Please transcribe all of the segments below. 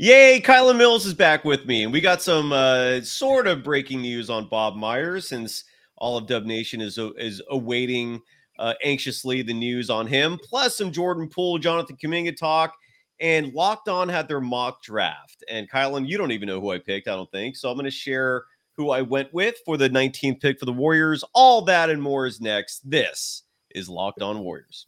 Yay, Kylen Mills is back with me, and we got some uh, sort of breaking news on Bob Myers since all of Dub Nation is is awaiting uh, anxiously the news on him, plus some Jordan Poole, Jonathan Kuminga talk, and Locked On had their mock draft. And Kylen, you don't even know who I picked, I don't think. So I'm going to share who I went with for the 19th pick for the Warriors. All that and more is next. This is Locked On Warriors.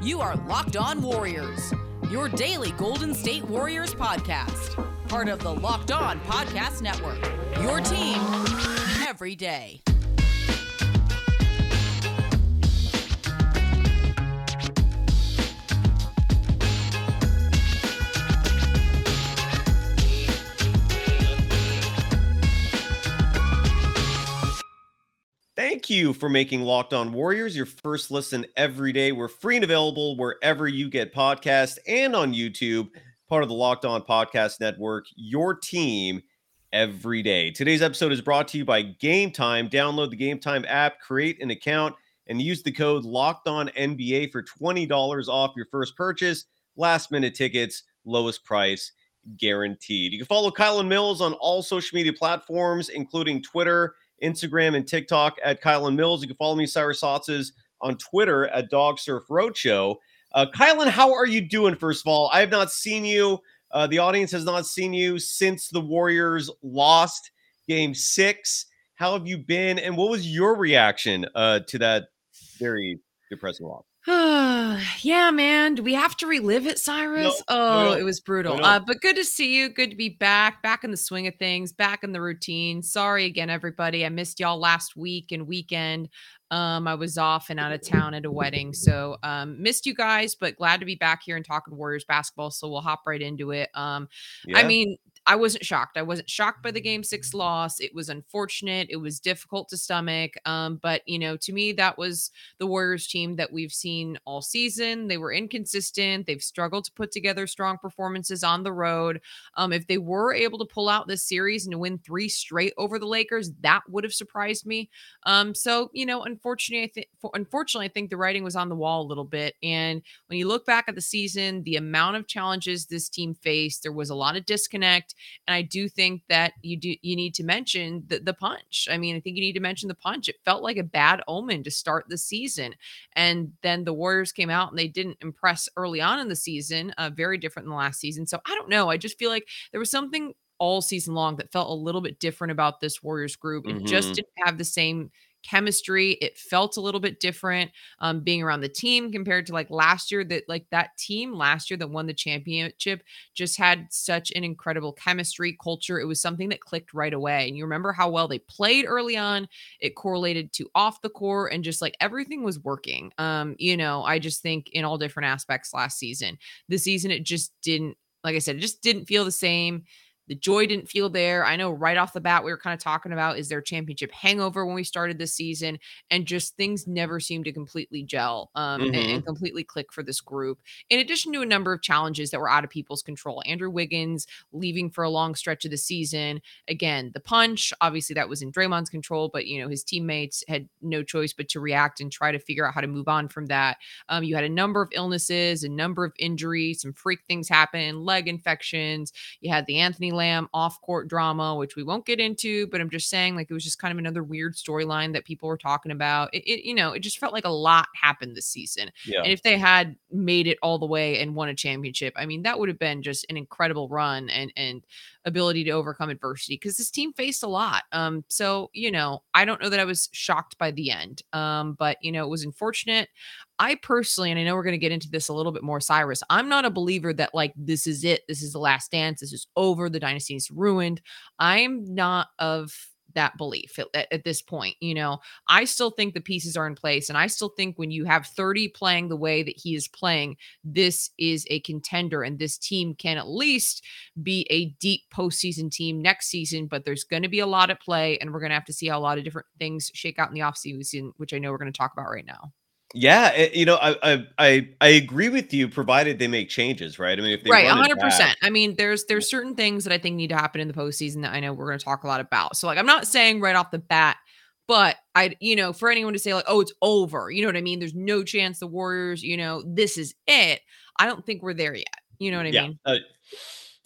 You are Locked On Warriors your daily Golden State Warriors podcast. Part of the Locked On Podcast Network. Your team every day. Thank you for making Locked On Warriors your first listen every day. We're free and available wherever you get podcasts and on YouTube, part of the Locked On Podcast Network, your team every day. Today's episode is brought to you by Game Time. Download the Game Time app, create an account, and use the code Locked On NBA for $20 off your first purchase. Last minute tickets, lowest price guaranteed. You can follow Kylen Mills on all social media platforms, including Twitter Instagram and TikTok at Kylen Mills. You can follow me, Cyrus Saatsaz, on Twitter at Dog Surf Roadshow. Uh, Kylen, how are you doing? First of all, I have not seen you. Uh, the audience has not seen you since the Warriors lost Game Six. How have you been, and what was your reaction uh, to that very depressing loss? yeah, man. Do we have to relive it, Cyrus? No, oh, no, it was brutal. No, uh, but good to see you. Good to be back, back in the swing of things, back in the routine. Sorry again, everybody. I missed y'all last week and weekend. Um, I was off and out of town at a wedding, so um, missed you guys. But glad to be back here and talking Warriors basketball. So we'll hop right into it. Um, yeah. I mean, I wasn't shocked. I wasn't shocked by the game six loss. It was unfortunate. It was difficult to stomach. Um, but you know, to me, that was the Warriors team that we've seen all season. They were inconsistent. They've struggled to put together strong performances on the road. Um, if they were able to pull out this series and to win three straight over the Lakers, that would have surprised me. Um, so you know, unfortunately, I think unfortunately, I think the writing was on the wall a little bit. And when you look back at the season, the amount of challenges this team faced, there was a lot of disconnect. And I do think that you do you need to mention the, the punch. I mean, I think you need to mention the punch. It felt like a bad omen to start the season. And then the Warriors came out and they didn't impress early on in the season, uh, very different than last season. So I don't know. I just feel like there was something all season long that felt a little bit different about this Warriors group. It mm-hmm. just didn't have the same chemistry. It felt a little bit different um, being around the team compared to like last year. That like that team last year that won the championship just had such an incredible chemistry culture. It was something that clicked right away. And you remember how well they played early on. It correlated to off the court and just like everything was working. Um, you know, I just think in all different aspects last season. This season it just didn't. Like I said, it just didn't feel the same. The joy didn't feel there. I know right off the bat, we were kind of talking about is there championship hangover when we started this season, and just things never seemed to completely gel um, mm-hmm. and, and, completely click for this group. In addition to a number of challenges that were out of people's control, Andrew Wiggins leaving for a long stretch of the season. Again, the punch, obviously that was in Draymond's control, but you know his teammates had no choice but to react and try to figure out how to move on from that. Um, you had a number of illnesses, a number of injuries, some freak things happen, leg infections. You had the Anthony Lamb off court drama, which we won't get into, but I'm just saying, like, it was just kind of another weird storyline that people were talking about. It, it, you know, it just felt like a lot happened this season. Yeah. And if they had made it all the way and won a championship, I mean, that would have been just an incredible run and, and, ability to overcome adversity because this team faced a lot. Um, so you know, I don't know that I was shocked by the end. Um, but you know, it was unfortunate. I personally, and I know we're going to get into this a little bit more, Cyrus, I'm not a believer that like this is it, this is the last dance, this is over, the dynasty is ruined. I'm not of that belief at, at, this point. You know, I still think the pieces are in place. And I still think when you have 30 playing the way that he is playing, this is a contender. And this team can at least be a deep postseason team next season. But there's going to be a lot at play. And we're going to have to see how a lot of different things shake out in the offseason, which I know we're going to talk about right now. Yeah, it, you know, I, I I agree with you, provided they make changes, right? I mean, if they right, hundred percent. I mean, there's there's certain things that I think need to happen in the postseason that I know we're going to talk a lot about. So, like, I'm not saying right off the bat, but I, you know, for anyone to say like, oh, it's over, you know what I mean? There's no chance the Warriors, you know, this is it. I don't think we're there yet You know what I yeah, mean? Uh,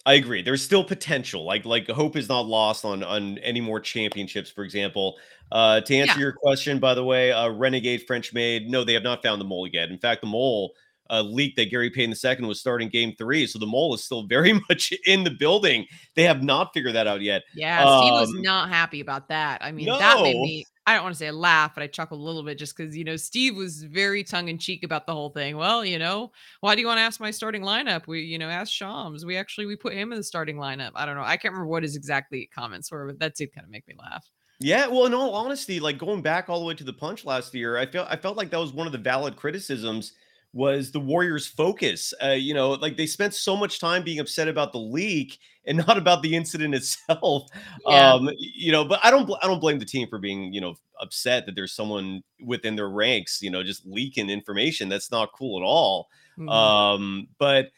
I agree. There's still potential. Like like hope is not lost on on any more championships, for example. Uh, to answer yeah. your question, by the way, uh, Renegade French Maid. No, they have not found the mole yet. In fact, the mole uh, leak that Gary Payton II was starting game three. So the mole is still very much in the building. They have not figured that out yet. Yeah, um, Steve was um, not happy about that. I mean, no. that made me, I don't want to say laugh, but I chuckled a little bit just because, you know, Steve was very tongue in cheek about the whole thing. Well, you know, why do you want to ask my starting lineup? We, you know, ask Shams. We actually, we put him in the starting lineup. I don't know. I can't remember what his exactly comments were, but that did kind of make me laugh. Yeah, well, in all honesty, like going back all the way to the punch last year, I felt I felt like that was one of the valid criticisms was the Warriors' focus. Uh, you know, like they spent so much time being upset about the leak and not about the incident itself. Yeah. Um, you know, but I don't I don't blame the team for being, you know, upset that there's someone within their ranks, you know, just leaking information. That's not cool at all. Mm-hmm. Um, but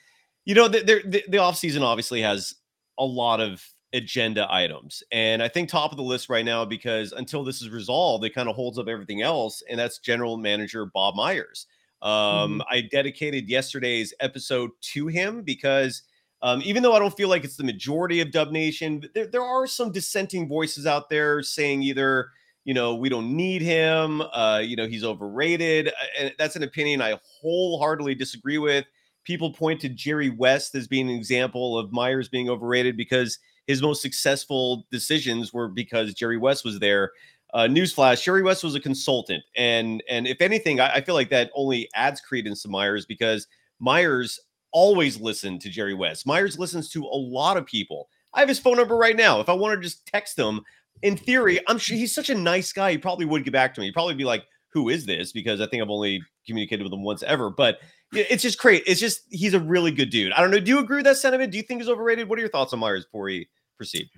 you know, the, the, the offseason obviously has a lot of agenda items. And I think top of the list right now, because until this is resolved, it kind of holds up everything else. And that's general manager Bob Myers. Um, mm-hmm. I dedicated yesterday's episode to him because um, even though I don't feel like it's the majority of Dub Nation, there, there are some dissenting voices out there saying either, you know, we don't need him, uh, you know, he's overrated. And that's an opinion I wholeheartedly disagree with. People point to Jerry West as being an example of Myers being overrated because his most successful decisions were because Jerry West was there. Uh, newsflash: Jerry West was a consultant, and and if anything, I, I feel like that only adds credence to Myers because Myers always listened to Jerry West. Myers listens to a lot of people. I have his phone number right now. If I want to just text him, in theory, I'm sure he's such a nice guy. He probably would get back to me. He'd probably be like, "Who is this?" Because I think I've only communicated with him once ever. But it's just great. It's just he's a really good dude. I don't know. Do you agree with that sentiment? Do you think he's overrated? What are your thoughts on Myers before we proceed?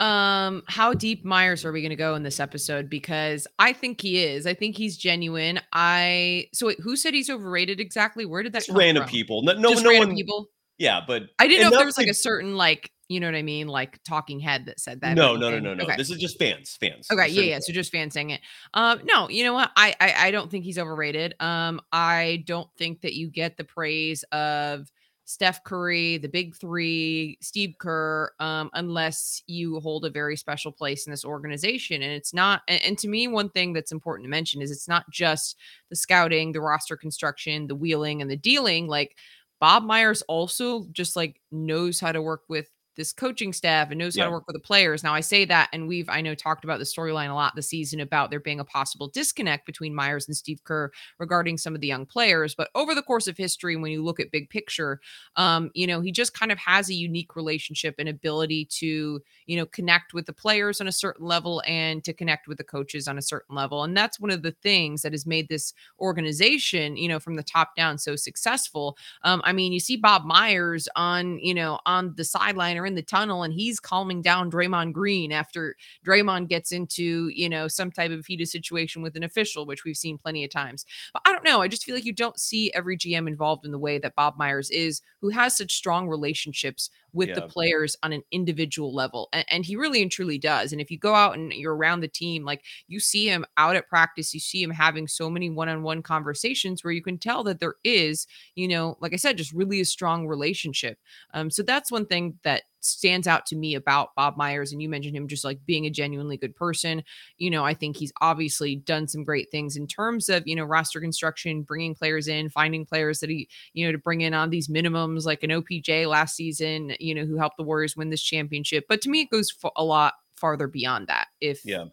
Um, how deep Myers are we going to go in this episode? Because I think he is. I think he's genuine. I so wait, who said he's overrated exactly? Where did that Just random from? people? No, no, Just no one. People. Yeah, but I didn't know if there was like a certain like you know what I mean, like talking head that said that. No, no, no, no, no. Okay. This is just fans, fans. Okay, yeah, yeah. So just fans saying it. Um, no, you know what? I, I I don't think he's overrated. Um, I don't think that you get the praise of Steph Curry, the big three, Steve Kerr, um, unless you hold a very special place in this organization. And it's not, and, and, to me, one thing that's important to mention is it's not just the scouting, the roster construction, the wheeling, and the dealing. Like Bob Myers also just like knows how to work with this coaching staff and knows yeah. how to work with the players. Now I say that, and we've I know talked about the storyline a lot this season about there being a possible disconnect between Myers and Steve Kerr regarding some of the young players. But over the course of history, when you look at big picture, um, you know, he just kind of has a unique relationship and ability to, you know, connect with the players on a certain level and to connect with the coaches on a certain level. And that's one of the things that has made this organization, you know, from the top down so successful. Um, I mean, you see Bob Myers on, you know, on the sideline or in the tunnel and he's calming down Draymond Green after Draymond gets into, you know, some type of heated situation with an official, which we've seen plenty of times. But I don't know. I just feel like you don't see every GM involved in the way that Bob Myers is, who has such strong relationships with yeah. the players on an individual level. And, and, he really and truly does. And if you go out and you're around the team, like you see him out at practice, you see him having so many one on one conversations where you can tell that there is, you know, like I said, just really a strong relationship. Um, so that's one thing that stands out to me about Bob Myers. And you mentioned him just like being a genuinely good person. You know, I think he's obviously done some great things in terms of, you know, roster construction, bringing players in, finding players that he, you know, to bring in on these minimums like an OPJ last season, you know, who helped the Warriors win this championship. But to me, it goes a lot farther beyond that. If yeah,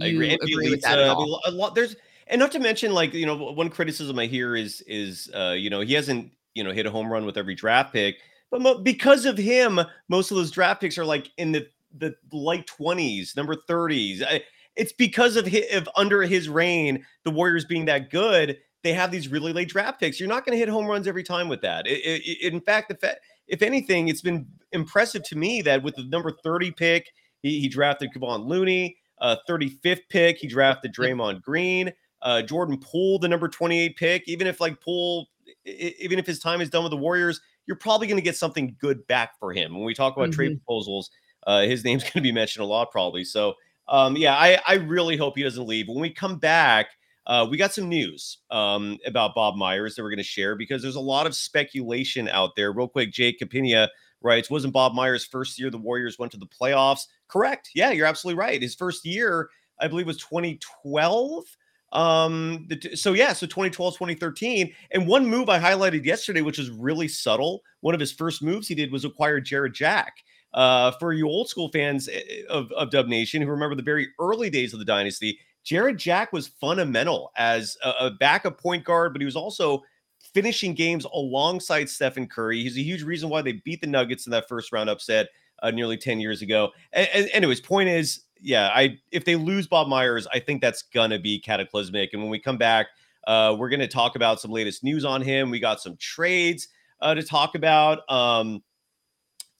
I agree, agree with that. Uh, a lot, there's, and not to mention, like you know, one criticism I hear is is uh, you know he hasn't you know hit a home run with every draft pick, but mo- because of him, most of those draft picks are like in the the late twenties, number thirties. It's because of his, of under his reign, the Warriors being that good, they have these really late draft picks. You're not going to hit home runs every time with that. It, it, in fact, the fa- if anything, it's been impressive to me that with the number 30 pick, he, he drafted Kevon Looney. Uh, 35th pick, he drafted Draymond Green. Uh, Jordan Poole, the number 28 pick. Even if like Poole, even if his time is done with the Warriors, you're probably going to get something good back for him. When we talk about mm-hmm. trade proposals, uh, his name's going to be mentioned a lot, probably. So, um, yeah, I, I really hope he doesn't leave. When we come back, uh, we got some news um, about Bob Myers that we're going to share because there's a lot of speculation out there. Real quick, Jake Capina writes, wasn't Bob Myers' first year the Warriors went to the playoffs? Correct. Yeah, you're absolutely right. His first year, I believe, was 2012. Um, the, so yeah, so 2012, 2013. And one move I highlighted yesterday, which was really subtle, one of his first moves he did was acquire Jarrett Jack. Uh, for you old school fans eh, eh, of, of Dub Nation who remember the very early days of the dynasty, Jarrett Jack was fundamental as a, a backup point guard, but he was also finishing games alongside Stephen Curry. He's a huge reason why they beat the Nuggets in that first round upset uh, nearly 10 years ago. And, and, anyways, point is, yeah, I if they lose Bob Myers, I think that's gonna be cataclysmic. And when we come back, uh, we're gonna talk about some latest news on him. We got some trades uh, to talk about. Um,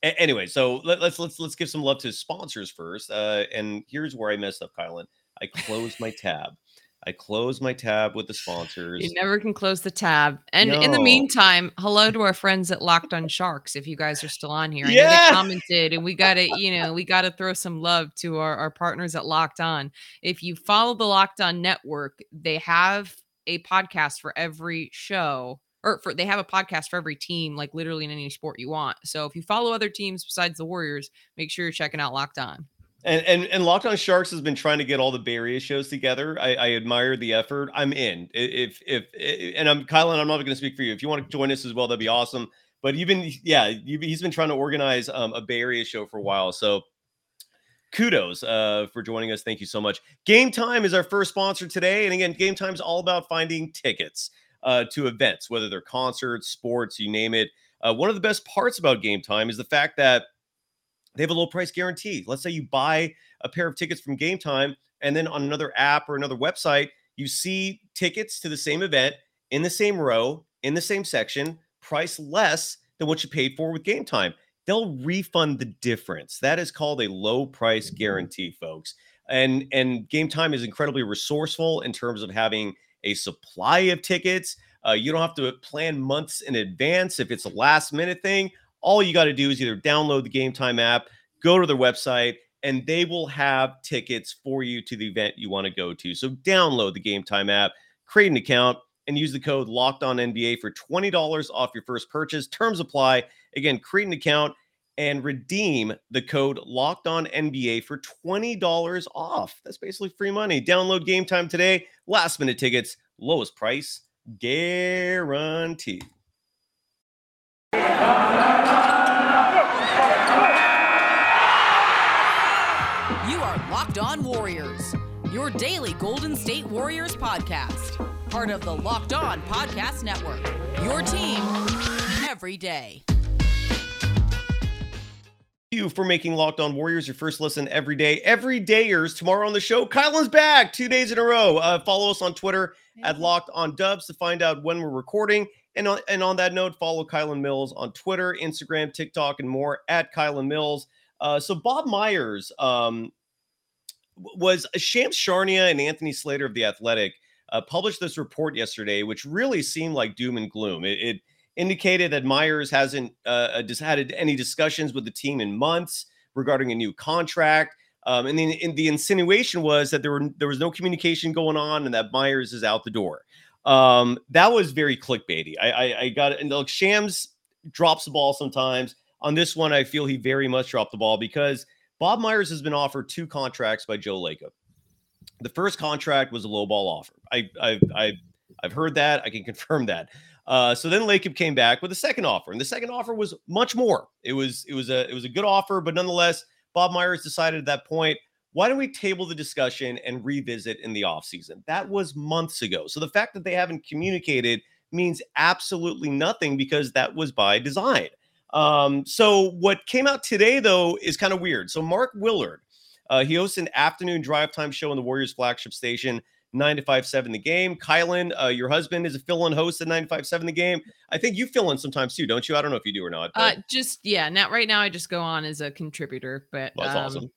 anyway, so let, us let's let's give some love to sponsors first. Uh, and here's where I messed up, Kylen. I closed my tab. I close my tab with the sponsors. You never can close the tab. And no. in the meantime, hello to our friends at Locked on Sharks. If you guys are still on here, I yeah. commented, and we got to, you know, we got to throw some love to our, our partners at Locked On. If you follow the Locked On Network, they have a podcast for every show or for they have a podcast for every team, like literally in any sport you want. So if you follow other teams besides the Warriors, make sure you're checking out Locked On. And, and and Locked On Sharks has been trying to get all the Bay Area shows together. I, I admire the effort. I'm in. If if, if and I'm Kylen, I'm not going to speak for you. If you want to join us as well, that'd be awesome. But you've been yeah, you've, he's been trying to organize um, a Bay Area show for a while. So kudos uh, for joining us. Thank you so much. Game Time is our first sponsor today, and again, Game Time is all about finding tickets uh, to events, whether they're concerts, sports, you name it. Uh, one of the best parts about Game Time is the fact that they have a low price guarantee. Let's say you buy a pair of tickets from Game Time, and then on another app or another website, you see tickets to the same event in the same row, in the same section, price less than what you paid for with Game Time. They'll refund the difference. That is called a low price mm-hmm. guarantee, folks. And and Game Time is incredibly resourceful in terms of having a supply of tickets. Uh, you don't have to plan months in advance if it's a last minute thing all you got to do is either download the Game Time app, go to their website, and they will have tickets for you to the event you want to go to. So download the Game Time app, create an account, and use the code Locked On NBA for twenty dollars off your first purchase. Terms apply. Again, create an account and redeem the code Locked On NBA for twenty dollars off. That's basically free money. Download Game Time today. Last minute tickets, lowest price guaranteed. You are Locked On Warriors, your daily Golden State Warriors podcast. Part of the Locked On Podcast Network. Your team every day. Thank you for making Locked On Warriors your first listen every day. Every dayers tomorrow on the show. Kylen's back two days in a row. Uh, follow us on Twitter at Locked On Dubs to find out when we're recording. And on, and on that note, follow Kylen Mills on Twitter, Instagram, TikTok, and more at Kylen Mills. Uh, so Bob Myers um, was Shams Charania and Anthony Slater of the Athletic uh, published this report yesterday, which really seemed like doom and gloom. It, it indicated that Myers hasn't uh, had any discussions with the team in months regarding a new contract. Um, and, the, and the insinuation was that there were there was no communication going on, and that Myers is out the door. Um, that was very clickbaity. I, I, I got it. And look, Shams drops the ball sometimes. On this one, I feel he very much dropped the ball because Bob Myers has been offered two contracts by Joe Lacob. The first contract was a low ball offer. I, I, I, I've heard that. I can confirm that. Uh, so then Lacob came back with a second offer, and the second offer was much more. It was it was a it was a good offer, but nonetheless, Bob Myers decided at that point why don't we table the discussion and revisit in the offseason? That was months ago. So the fact that they haven't communicated means absolutely nothing because that was by design. Um, so what came out today, though, is kind of weird. So Mark Willard, uh, he hosts an afternoon drive time show on the Warriors flagship station. 9 to 5 7 the game. Kylen, uh, your husband is a fill in host at 9 to 5 7 the game. I think you fill in sometimes too, don't you? I don't know if you do or not. But... Uh, just, yeah, not right now. I just go on as a contributor, but well, that's um, awesome.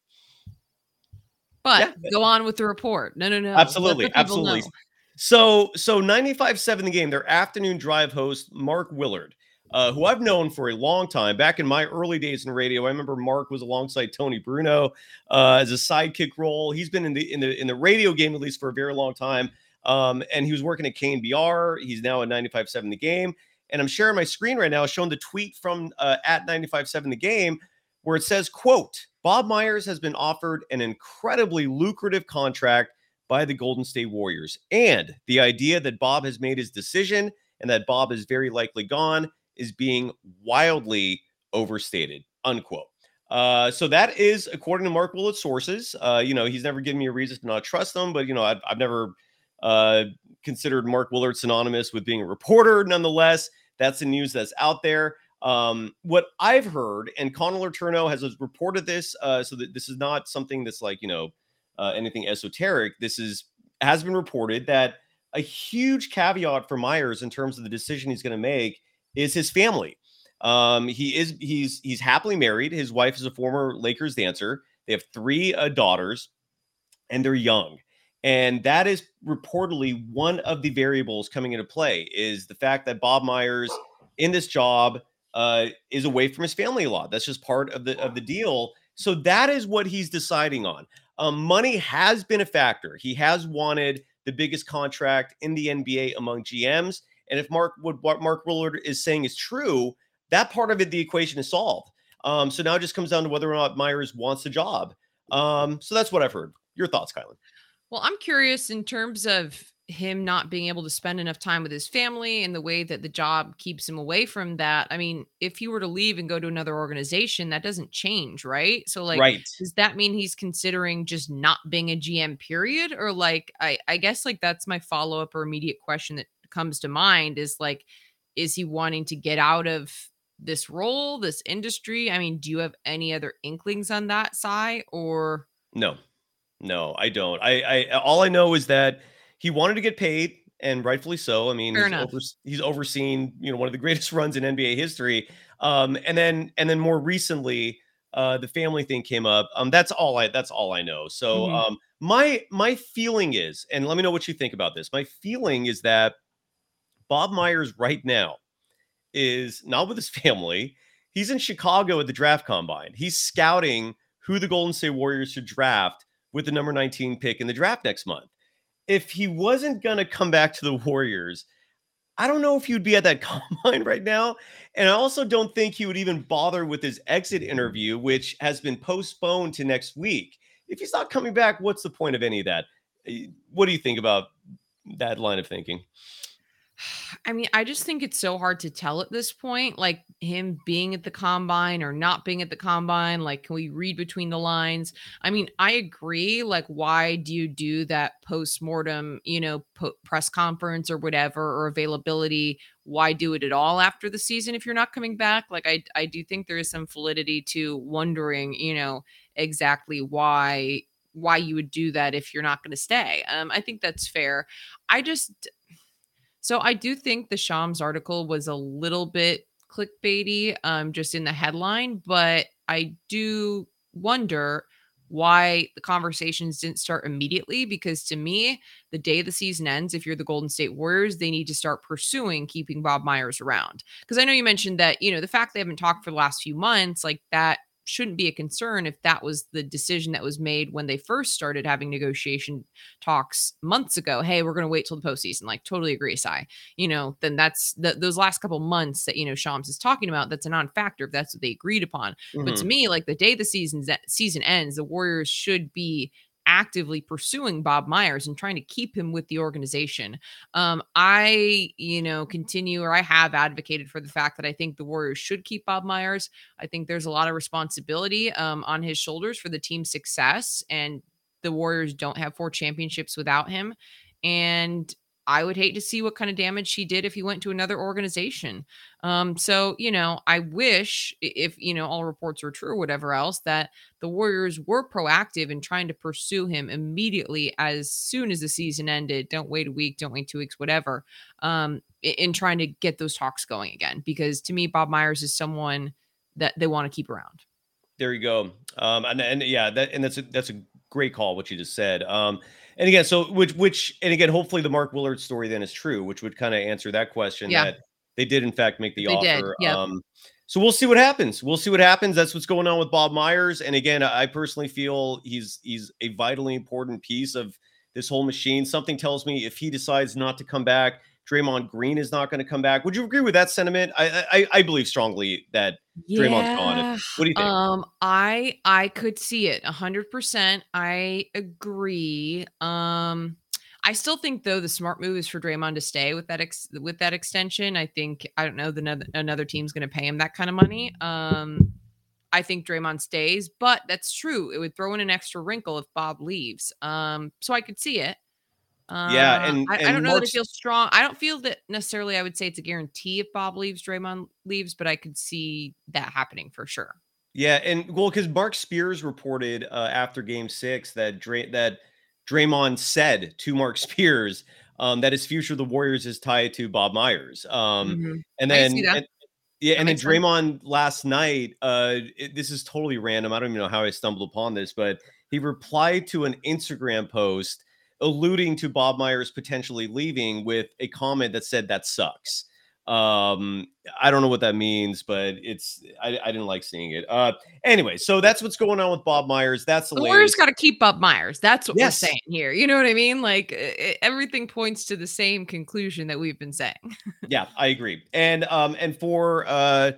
But yeah. go on with the report. No, no, no. Absolutely. Absolutely. Know. So, so 95.7 the game, their afternoon drive host, Mark Willard, uh, who I've known for a long time. Back in my early days in radio, I remember Mark was alongside Tony Bruno uh, as a sidekick role. He's been in the in the in the radio game at least for a very long time. Um, and he was working at KNBR. He's now at 95.7 the game. And I'm sharing my screen right now, showing the tweet from uh, at 95.7 the game, where it says, "quote Bob Myers has been offered an incredibly lucrative contract." by the Golden State Warriors. And the idea that Bob has made his decision and that Bob is very likely gone is being wildly overstated. Unquote. Uh, so that is according to Mark Willard's sources. Uh, you know, he's never given me a reason to not trust them, but you know, I've, I've never uh, considered Mark Willard synonymous with being a reporter. Nonetheless, that's the news that's out there. Um, what I've heard, and Connor Letourneau has reported this, uh, so that this is not something that's like you know uh, anything esoteric. This is has been reported that a huge caveat for Myers in terms of the decision he's going to make is his family. Um, he is he's he's happily married. His wife is a former Lakers dancer. They have three uh, daughters, and they're young. And that is reportedly one of the variables coming into play is the fact that Bob Myers in this job uh, is away from his family a lot. That's just part of the of the deal. So that is what he's deciding on. Um, money has been a factor. He has wanted the biggest contract in the NBA among GMs. And if Mark what Mark Willard is saying is true, that part of it, the equation is solved. Um, so now it just comes down to whether or not Myers wants the job. Um, so that's what I've heard. Your thoughts, Kylen? Well, I'm curious in terms of him not being able to spend enough time with his family and the way that the job keeps him away from that. I mean, if he were to leave and go to another organization, that doesn't change, right? So like right. does that mean he's considering just not being a GM period or like I I guess like that's my follow-up or immediate question that comes to mind is like is he wanting to get out of this role, this industry? I mean, do you have any other inklings on that side or No. No, I don't. I I all I know is that he wanted to get paid, and rightfully so. I mean, he's, over, he's, overseen you know one of the greatest runs in NBA history. Um, and then and then more recently, uh, the family thing came up. Um, that's all I that's all I know. So mm-hmm. um, my my feeling is, and let me know what you think about this. My feeling is that Bob Myers right now is not with his family. He's in Chicago at the draft combine. He's scouting who the Golden State Warriors should draft with the number 19 pick in the draft next month if he wasn't going to come back to the Warriors, I don't know if he would be at that combine right now. And I also don't think he would even bother with his exit interview, which has been postponed to next week. If he's not coming back, what's the point of any of that? Eh, what do you think about that line of thinking? I mean, I just think it's so hard to tell at this point. Like him being at the combine or not being at the combine. Like, can we read between the lines? I mean, I agree. Like, why do you do that post mortem, you know, po- press conference or whatever, or availability? Why do it at all after the season if you're not coming back? Like, I, I do think there is some validity to wondering, you know, exactly why why you would do that if you're not going to stay. Um, I think that's fair. I just so I do think the Shams article was a little bit clickbaity, um, just in the headline, but I do wonder why the conversations didn't start immediately because to me the day the season ends if you're the golden state warriors they need to start pursuing keeping bob myers around. Because i know you mentioned that you know the fact they haven't talked for the last few months like that shouldn't be a concern if that was the decision that was made when they first started having negotiation talks months ago. Hey, we're going to wait till the postseason. Like, totally agree, Cy. You know, then that's the, those last couple months that you know Shams is talking about. That's a non-factor if that's what they agreed upon. Mm-hmm. But to mm-hmm. me, like the day the season that season ends, the Warriors should be actively pursuing Bob Myers and trying to keep him with the organization. Um, I, you know, continue or I have advocated for the fact that I think the Warriors should keep Bob Myers. I think there's a lot of responsibility um, on his shoulders for the team's success, and the Warriors don't have four championships without him. And I would hate to see what kind of damage he did if he went to another organization. Um, so, you know, I wish if, you know, all reports are true or whatever else, that the Warriors were proactive in trying to pursue him immediately as soon as the season ended. Don't wait a week, don't wait two weeks, whatever, um, in trying to get those talks going again. Because to me, Bob Myers is someone that they want to keep around. There you go. Um, and, and yeah, that, and that's a, that's a great call, what you just said. Um, and again, so which which and again, hopefully the Mark Willard story then is true, which would kind of answer that question yeah. that they did in fact make the they offer. Did, yep. Um, so we'll see what happens. We'll see what happens. That's what's going on with Bob Myers. And again, I personally feel he's he's a vitally important piece of this whole machine. Something tells me if he decides not to come back, Draymond Green is not going to come back. Would you agree with that sentiment? I I, I believe strongly that yeah. Draymond's gone. What do you think? Um, I I could see it hundred percent. I agree. Um, I still think though the smart move is for Draymond to stay with that ex- with that extension. I think I don't know the another, another team's going to pay him that kind of money. Um, I think Draymond stays, but that's true. It would throw in an extra wrinkle if Bob leaves. Um, so I could see it. Yeah, and, I, and I don't know that it feels strong. I don't feel that necessarily. I would say it's a guarantee if Bob leaves, Draymond leaves, but I could see that happening for sure. Yeah, and well, because Marc Spears reported uh, after Game Six that Dray- that Draymond said to Mark Spears um, that his future of the Warriors is tied to Bob Myers. Um, mm-hmm. And then and, yeah, and then Draymond sense. last night, uh, it, this is totally random. I don't even know how I stumbled upon this, but he replied to an Instagram post alluding to Bob Myers potentially leaving with a comment that said that sucks. Um, I don't know what that means, but it's I, I didn't like seeing it. Uh, anyway, so that's what's going on with Bob Myers. That's the, the Warriors got to keep Bob Myers. That's what yes. we're saying here. You know what I mean? Like it, everything points to the same conclusion that we've been saying. yeah, I agree. And um, and for uh.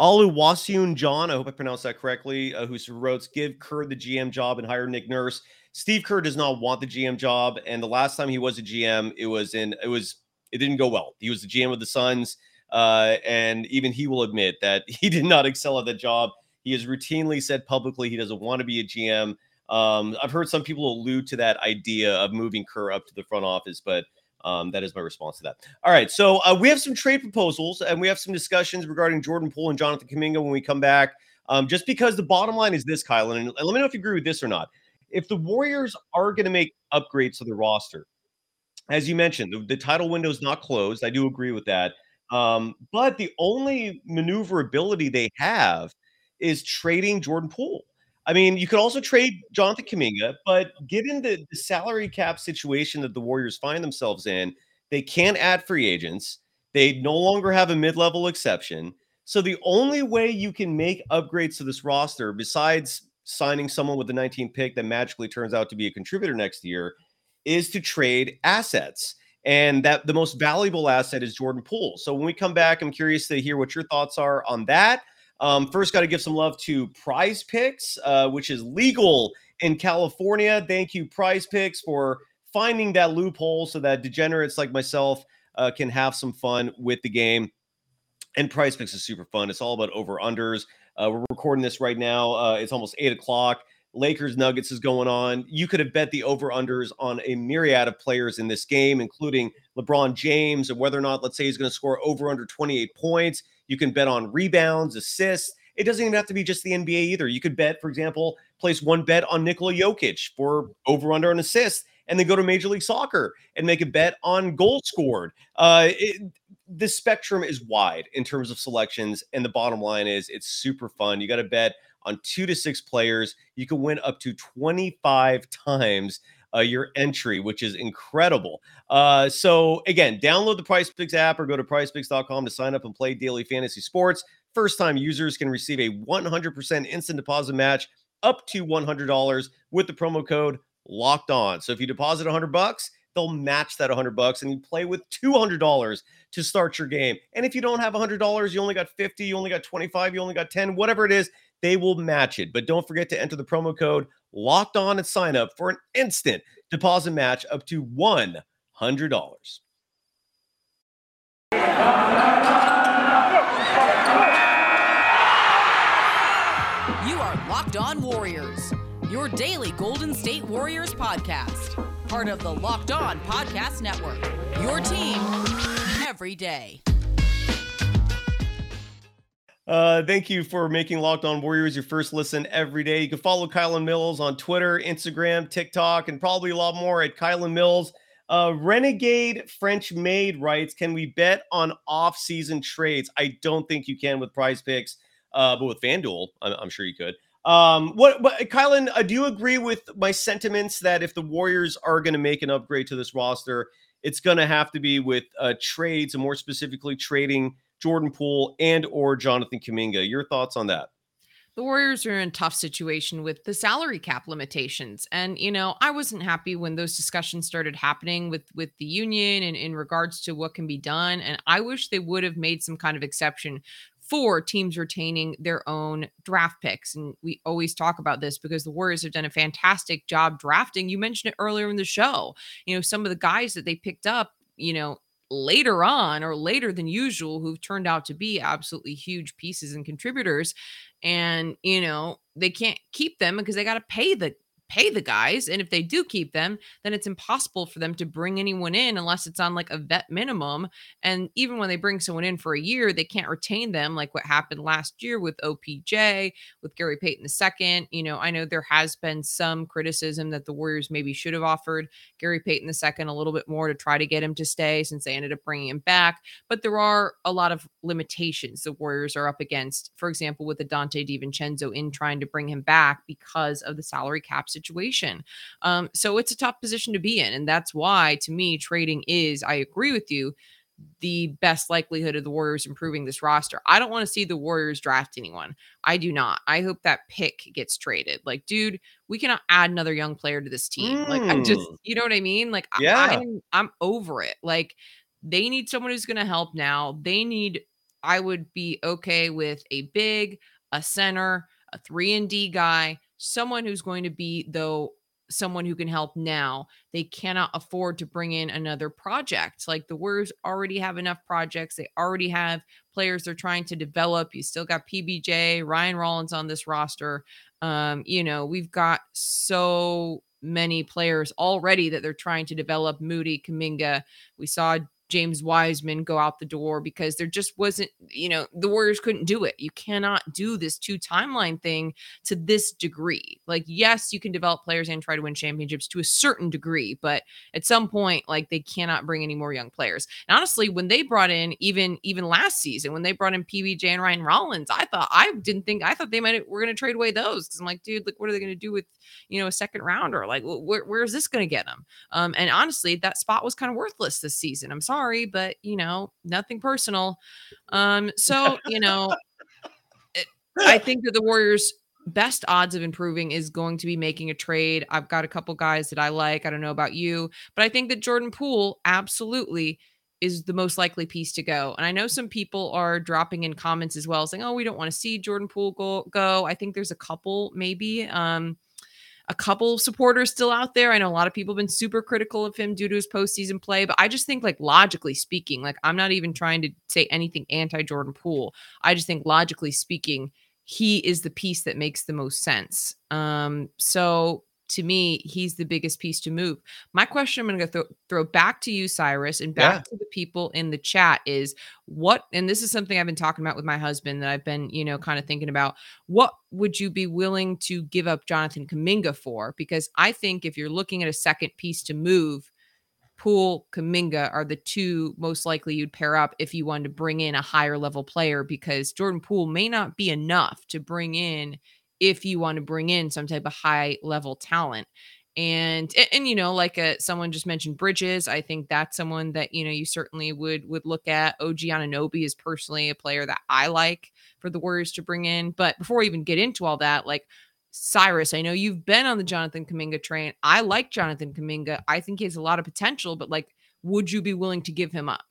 Oluwaseun John, I hope I pronounced that correctly, uh, who wrote, give Kerr the GM job and hire Nick Nurse. Steve Kerr does not want the GM job. And the last time he was a GM, it was in, it was it didn't go well. He was the GM of the Suns, uh, and even he will admit that he did not excel at that job. He has routinely said publicly he doesn't want to be a GM. Um, I've heard some people allude to that idea of moving Kerr up to the front office, but um, that is my response to that. All right, so uh, we have some trade proposals and we have some discussions regarding Jordan Poole and Jonathan Kuminga when we come back. Um, just because the bottom line is this, Kylen, and let me know if you agree with this or not. If the Warriors are going to make upgrades to the roster, as you mentioned, the, the title window is not closed. I do agree with that. Um, but the only maneuverability they have is trading Jordan Poole. I mean, you could also trade Jonathan Kuminga, but given the, the salary cap situation that the Warriors find themselves in, they can't add free agents. They no longer have a mid level exception. So the only way you can make upgrades to this roster, besides signing someone with the 19th pick that magically turns out to be a contributor next year, is to trade assets. And that the most valuable asset is Jordan Poole. So when we come back, I'm curious to hear what your thoughts are on that. Um, first, got to give some love to Prize Picks, uh, which is legal in California. Thank you, Prize Picks, for finding that loophole so that degenerates like myself uh, can have some fun with the game. And Prize Picks is super fun. It's all about over unders. Uh, we're recording this right now. Uh, it's almost eight o'clock. Lakers Nuggets is going on. You could have bet the over unders on a myriad of players in this game, including LeBron James and whether or not, let's say, he's going to score over under 28 points. You can bet on rebounds, assists. It doesn't even have to be just the NBA either. You could bet, for example, place one bet on Nikola Jokic for over under an assist, and then go to Major League Soccer and make a bet on goals scored. Uh, it, the spectrum is wide in terms of selections, and the bottom line is it's super fun. You got to bet on two to six players. You can win up to 25 times uh, your entry, which is incredible. Uh, so, again, download the Prize Picks app or go to prizepicks.com to sign up and play daily fantasy sports. First time users can receive a 100% instant deposit match up to $100 with the promo code locked on. So, if you deposit 100 bucks, they'll match that 100 bucks and you play with $200 to start your game. And if you don't have $100, you only got 50, you only got 25, you only got 10, whatever it is, they will match it. But don't forget to enter the promo code locked on and sign up for an instant deposit match up to $100. You are Locked On Warriors, your daily Golden State Warriors podcast, part of the Locked On Podcast Network. Your team every day. Uh, thank you for making Locked On Warriors your first listen every day. You can follow Kylen Mills on Twitter, Instagram, TikTok, and probably a lot more at Kylen Mills. Uh, Renegade French Maid writes, "Can we bet on off-season trades? I don't think you can with Prize Picks, uh, but with FanDuel, I'm, I'm sure you could." Um, what, Kylen, uh, do you agree with my sentiments that if the Warriors are going to make an upgrade to this roster, it's going to have to be with uh, trades, and more specifically, trading Jordan Poole and or Jonathan Kuminga. Your thoughts on that? the Warriors are in a tough situation with the salary cap limitations. And, you know, I wasn't happy when those discussions started happening with with the union and in regards to what can be done. And I wish they would have made some kind of exception for teams retaining their own draft picks. And we always talk about this because the Warriors have done a fantastic job drafting. You mentioned it earlier in the show. You know, some of the guys that they picked up, you know, later on or later than usual who've turned out to be absolutely huge pieces and contributors and you know they can't keep them because they got to pay the pay the guys. And if they do keep them, then it's impossible for them to bring anyone in unless it's on like a vet minimum. And even when they bring someone in for a year, they can't retain them, like what happened last year with OPJ, with Gary Payton II. You know, I know there has been some criticism that the Warriors maybe should have offered Gary Payton II a little bit more to try to get him to stay since they ended up bringing him back. But there are a lot of limitations the Warriors are up against. For example, with the Donte DiVincenzo in trying to bring him back because of the salary cap situation. Um, so it's a tough position to be in. And that's why, to me, trading is, I agree with you, the best likelihood of the Warriors improving this roster. I don't want to see the Warriors draft anyone. I do not. I hope that pick gets traded. Like, dude, we cannot add another young player to this team. Mm. Like, I just, mm. you know what I mean? Like, yeah. I, I'm, I'm over it. Like, they need someone who's going to help now. They need, I would be okay with a big, a center, a three and D guy, someone who's going to be though someone who can help now. They cannot afford to bring in another project. Like the Warriors already have enough projects. They already have players they're trying to develop. You still got PBJ, Ryan Rollins on this roster. Um, you know, we've got so many players already that they're trying to develop. Moody, Kuminga. We saw James Wiseman go out the door because there just wasn't, you know, the Warriors couldn't do it. You cannot do this two timeline thing to this degree. Like, yes, you can develop players and try to win championships to a certain degree, but at some point, like they cannot bring any more young players. And honestly, when they brought in even even last season, when they brought in PBJ and Ryan Rollins, I thought I didn't think I thought they might were going to trade away those because I'm like, dude, like what are they going to do with you know a second rounder? Like, wh- where is this going to get them? Um, and honestly, that spot was kind of worthless this season. I'm sorry sorry, but you know, nothing personal. Um, so you know, it, I think that the Warriors best odds of improving is going to be making a trade. I've got a couple guys that I like. I don't know about you, but I think that Jordan Poole absolutely is the most likely piece to go. And I know some people are dropping in comments as well, saying, "Oh, we don't want to see Jordan Poole go." Go. I think there's a couple maybe. Um, a couple of supporters still out there. I know a lot of people have been super critical of him due to his postseason play, but I just think, like, logically speaking, like, I'm not even trying to say anything anti Jordan Poole. I just think, logically speaking, he is the piece that makes the most sense. Um, so to me, he's the biggest piece to move. My question I'm going to th- throw back to you, Cyrus, and back yeah. to the people in the chat is what, and this is something I've been talking about with my husband that I've been, you know, kind of thinking about. What would you be willing to give up Jonathan Kuminga for? Because I think if you're looking at a second piece to move, Poole, Kuminga are the two most likely you'd pair up if you wanted to bring in a higher level player because Jordan Poole may not be enough to bring in if you want to bring in some type of high level talent and, and and, you know like a, uh, someone just mentioned bridges i think that's someone that you know you certainly would would look at. Og anunoby is personally a player that i like for the warriors to bring in but before we even get into all that like cyrus i know you've been on the jonathan kuminga train. I like jonathan kuminga. I think he has a lot of potential but like would you be willing to give him up?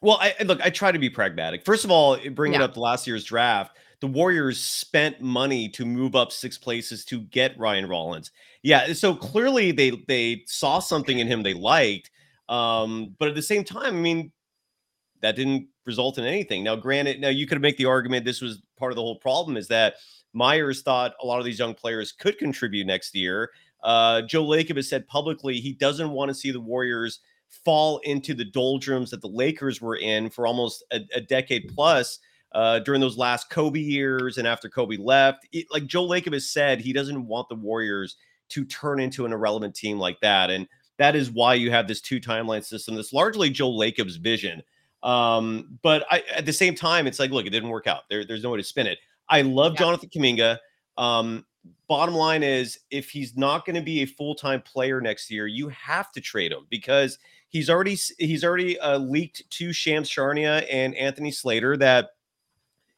Well I, look i try to be pragmatic. First of all bringing yeah. up the last year's draft the Warriors spent money to move up six places to get Ryan Rollins. Yeah, so clearly they they saw something in him they liked. Um, but at the same time, I mean, that didn't result in anything. Now, granted, now you could make the argument this was part of the whole problem is that Myers thought a lot of these young players could contribute next year. Uh, Joe Lacob has said publicly he doesn't want to see the Warriors fall into the doldrums that the Lakers were in for almost a, a decade plus uh, during those last Kobe years and after Kobe left. It, like Joe Lacob has said, he doesn't want the Warriors to turn into an irrelevant team like that. And that is why you have this two timeline system. That's largely Joe Lacob's vision. Um, but I, at the same time, it's like, look, it didn't work out. There, there's no way to spin it. I love yeah. Jonathan Kuminga. Um, bottom line is, if he's not going to be a full time player next year, you have to trade him because he's already he's already uh, leaked to Shams Charania and Anthony Slater that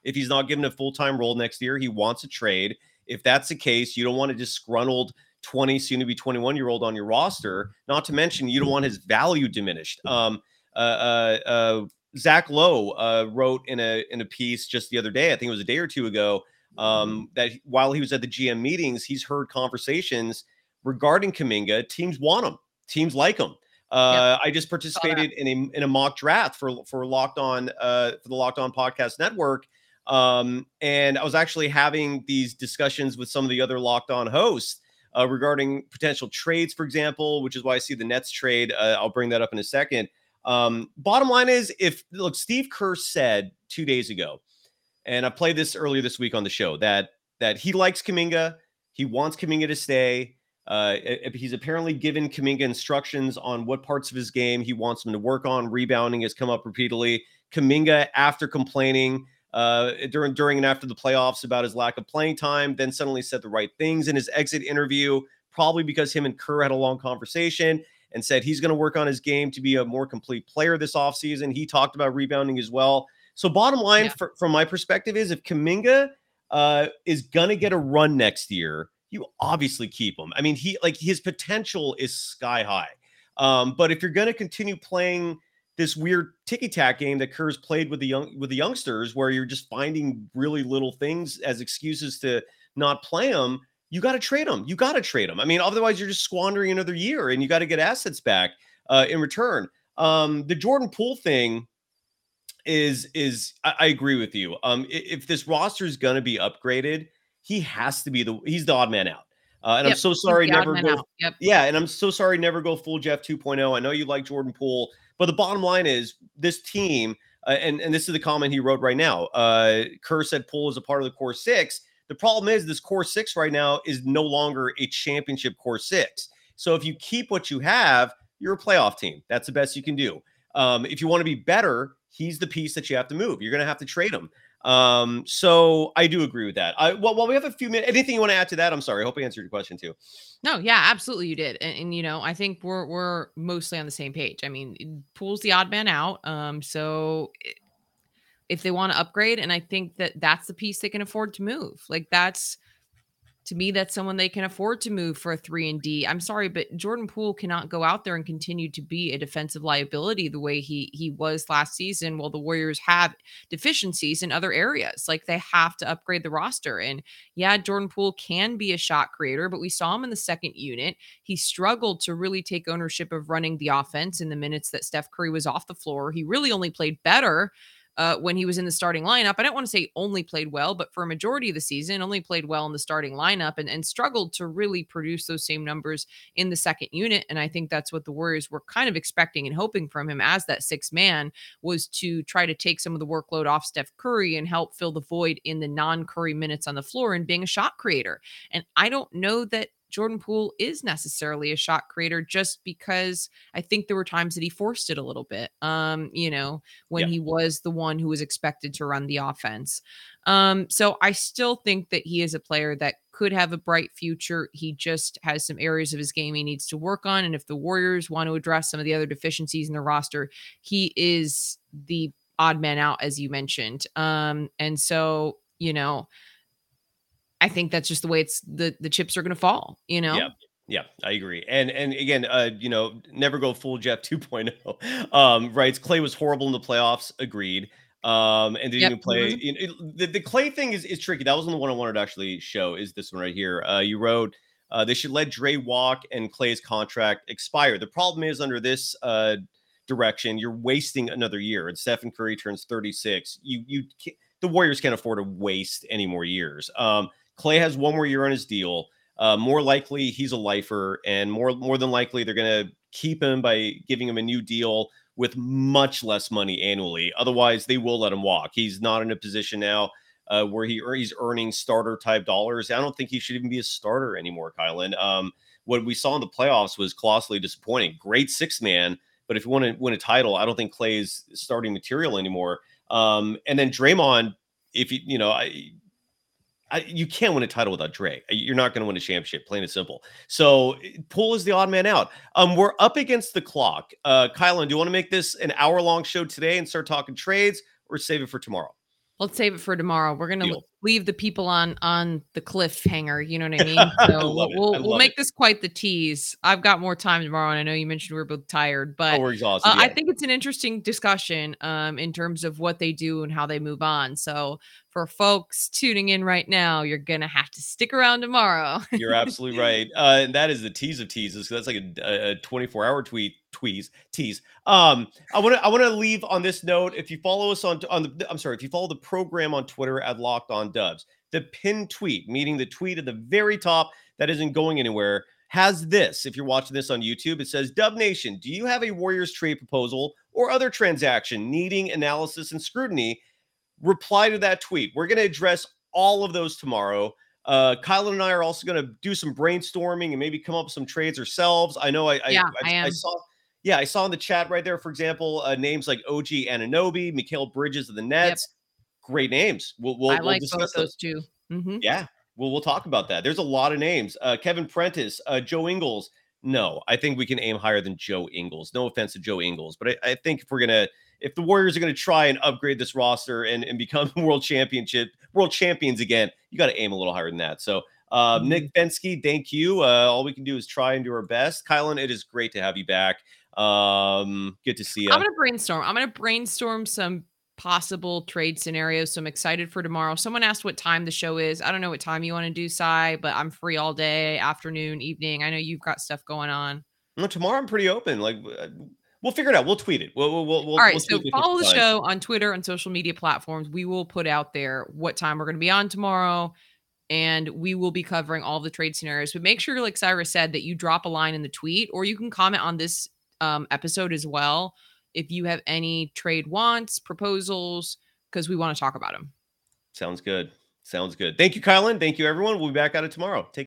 if he's not given a full time role next year, he wants a trade. If that's the case, you don't want a disgruntled 20, soon to be 21 year old on your roster. Not to mention, you don't want his value diminished. Um, uh, uh, uh, Zach Lowe uh, wrote in a in a piece just the other day, I think it was a day or two ago, um, that while he was at the GM meetings, he's heard conversations regarding Kuminga. Teams want him. Teams like him. Uh, I just participated in a in a mock draft for for Locked On uh, for the Locked On Podcast Network, um, and I was actually having these discussions with some of the other Locked On hosts uh, regarding potential trades, for example, which is why I see the Nets trade. Uh, I'll bring that up in a second. Um, bottom line is, if look, Steve Kerr said two days ago, and I played this earlier this week on the show that that he likes Kuminga, he wants Kuminga to stay. Uh, he's apparently given Kuminga instructions on what parts of his game he wants him to work on. Rebounding has come up repeatedly. Kuminga, after complaining uh, during during and after the playoffs about his lack of playing time, then suddenly said the right things in his exit interview, probably because him and Kerr had a long conversation and said he's going to work on his game to be a more complete player this offseason. He talked about rebounding as well. So, bottom line, yeah. for, from my perspective, is if Kuminga uh, is going to get a run next year, you obviously keep him. I mean, he like his potential is sky high. Um, but if you're going to continue playing this weird ticky tack game that Kerr's played with the young with the youngsters, where you're just finding really little things as excuses to not play them, you got to trade them. You got to trade them. I mean, otherwise you're just squandering another year, and you got to get assets back uh, in return. Um, the Jordan Poole thing is is I, I agree with you. Um, if this roster is going to be upgraded, he has to be the he's the odd man out. Uh, and yep, I'm so sorry, never go. Yep. Yeah, and I'm so sorry, never go full Jeff 2.0. I know you like Jordan Poole, but the bottom line is this team, uh, and and this is the comment he wrote right now. Uh, Kerr said Poole is a part of the core six. The problem is this core six right now is no longer a championship core six. So if you keep what you have, you're a playoff team. That's the best you can do. Um, if you want to be better, he's the piece that you have to move. You're going to have to trade him. Um, so I do agree with that. I well, well, we have a few minutes. Anything you want to add to that? I'm sorry. I hope I answered your question too. No, yeah, absolutely, you did. And, and, you know, I think we're we're mostly on the same page. I mean, Poole's the odd man out. Um, so if they want to upgrade, and I think that that's the piece they can afford to move. Like that's to me, that's someone they can afford to move for a three and D. I'm sorry, but Jordan Poole cannot go out there and continue to be a defensive liability the way he he was last season. While the Warriors have deficiencies in other areas, like they have to upgrade the roster. And yeah, Jordan Poole can be a shot creator, but we saw him in the second unit. He struggled to really take ownership of running the offense in the minutes that Steph Curry was off the floor. He really only played better uh, when he was in the starting lineup. I don't want to say only played well, but for a majority of the season, only played well in the starting lineup and, and struggled to really produce those same numbers in the second unit. And I think that's what the Warriors were kind of expecting and hoping from him as that six man was to try to take some of the workload off Steph Curry and help fill the void in the non Curry minutes on the floor and being a shot creator. And I don't know that Jordan Poole is necessarily a shot creator just because I think there were times that he forced it a little bit. Um, you know, when yeah. he was the one who was expected to run the offense. Um, so I still think that he is a player that could have a bright future. He just has some areas of his game he needs to work on. And if the Warriors want to address some of the other deficiencies in the roster, he is the odd man out, as you mentioned. Um, and so, you know, I think that's just the way it's the the chips are going to fall. You know. Yeah. Yeah, I agree. And and again, uh, you know, never go full Jeff 2.0. Um, right. Klay was horrible in the playoffs. Agreed. Um, and didn't yep. even play. Mm-hmm. It, it, the, the Klay thing is, is tricky. That wasn't the one I wanted to actually show. Is this one right here? Uh, you wrote uh, they should let Dre walk and Klay's contract expire. The problem is under this uh direction, you're wasting another year. And Stephen Curry turns 36. You you the Warriors can't afford to waste any more years. Um, Klay has one more year on his deal. Uh, more likely he's a lifer, and more more than likely they're going to keep him by giving him a new deal with much less money annually. Otherwise, they will let him walk. He's not in a position now uh, where he he's earning starter type dollars. I don't think he should even be a starter anymore, Kylen. Um, what we saw in the playoffs was colossally disappointing. Great six man, but if you want to win a title, I don't think Klay's starting material anymore. Um, and then Draymond, if you you know, I, I, you can't win a title without Dre. You're not going to win a championship, plain and simple. So eh, Poole is the odd man out. Um, we're up against the clock. Uh, Kylen, do you want to make this an hour long show today and start talking trades, or save it for tomorrow? Let's save it for tomorrow. We're gonna leave the people on on the cliffhanger. You know what I mean? So we'll we'll, we'll make it. this quite the tease. I've got more time tomorrow, and I know you mentioned we are both tired, but oh, we're exhausted. Uh, yeah. I think it's an interesting discussion um, in terms of what they do and how they move on. So for folks tuning in right now, you're gonna have to stick around tomorrow. you're absolutely right, uh, and that is the tease of teases. That's like a, a 24 hour tweet tweeze tease. Um, I want to I want to leave on this note. If you follow us on on the I'm sorry, if you follow the program on Twitter at Locked On Dubs, the pinned tweet, meaning the tweet at the very top that isn't going anywhere, has this. If you're watching this on YouTube, it says Dub Nation, do you have a Warriors trade proposal or other transaction needing analysis and scrutiny? Reply to that tweet. We're going to address all of those tomorrow. Uh, Kylen and I are also going to do some brainstorming and maybe come up with some trades ourselves. I know I, yeah, I, I, I saw, yeah, I saw in the chat right there, for example, uh, names like OG Anunoby, Mikal Bridges of the Nets. Yep. Great names. We'll, we'll, I we'll both those two. Mm-hmm. Yeah, we'll we'll talk about that. There's a lot of names. Uh, Kevin Prentice, uh, Joe Ingles. No, I think we can aim higher than Joe Ingles. No offense to Joe Ingles, but I, I think if we're gonna if the Warriors are going to try and upgrade this roster and, and become world championship world champions again, you got to aim a little higher than that. So, uh, mm-hmm. Nick Bensky, thank you. Uh, all we can do is try and do our best. Kylen, it is great to have you back. Um, good to see you. I'm going to brainstorm. I'm going to brainstorm some possible trade scenarios. So I'm excited for tomorrow. Someone asked what time the show is. I don't know what time you want to do, Cy, but I'm free all day, afternoon, evening. I know you've got stuff going on. Well, tomorrow I'm pretty open. Like uh, We'll figure it out. We'll tweet it. We'll, we'll, we'll, All right. We'll so follow the show on Twitter and social media platforms. We will put out there what time we're going to be on tomorrow. And we will be covering all the trade scenarios. But make sure, like Cyrus said, that you drop a line in the tweet or you can comment on this um, episode as well if you have any trade wants, proposals, because we want to talk about them. Sounds good. Sounds good. Thank you, Kylen. Thank you, everyone. We'll be back at it tomorrow. Take